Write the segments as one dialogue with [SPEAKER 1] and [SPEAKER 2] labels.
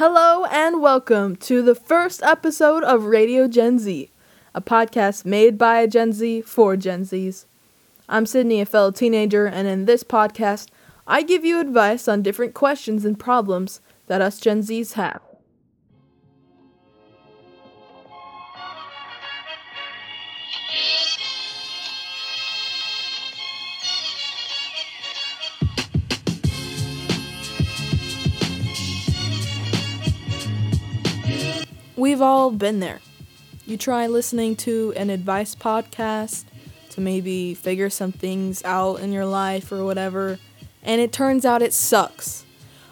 [SPEAKER 1] Hello and welcome to the first episode of Radio Gen Z, a podcast made by a Gen Z for Gen Zs. I'm Sydney, a fellow teenager, and in this podcast, I give you advice on different questions and problems that us Gen Zs have. We've all been there. You try listening to an advice podcast to maybe figure some things out in your life or whatever, and it turns out it sucks.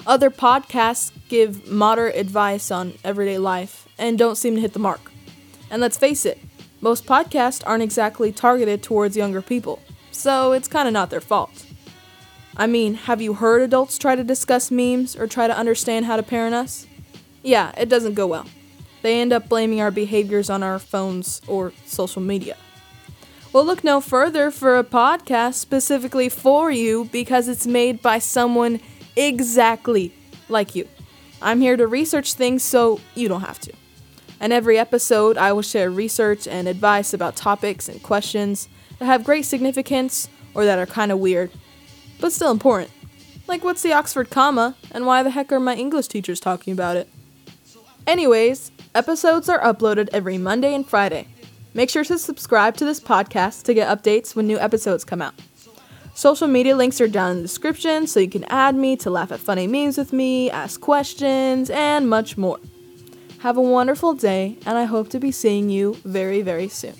[SPEAKER 1] Other podcasts give moderate advice on everyday life and don't seem to hit the mark. And let's face it, most podcasts aren't exactly targeted towards younger people, so it's kind of not their fault. I mean, have you heard adults try to discuss memes or try to understand how to parent us? Yeah, it doesn't go well they end up blaming our behaviors on our phones or social media. Well, look no further for a podcast specifically for you because it's made by someone exactly like you. I'm here to research things so you don't have to. And every episode, I will share research and advice about topics and questions that have great significance or that are kind of weird, but still important. Like, what's the Oxford comma, and why the heck are my English teachers talking about it? Anyways, Episodes are uploaded every Monday and Friday. Make sure to subscribe to this podcast to get updates when new episodes come out. Social media links are down in the description so you can add me to laugh at funny memes with me, ask questions, and much more. Have a wonderful day, and I hope to be seeing you very, very soon.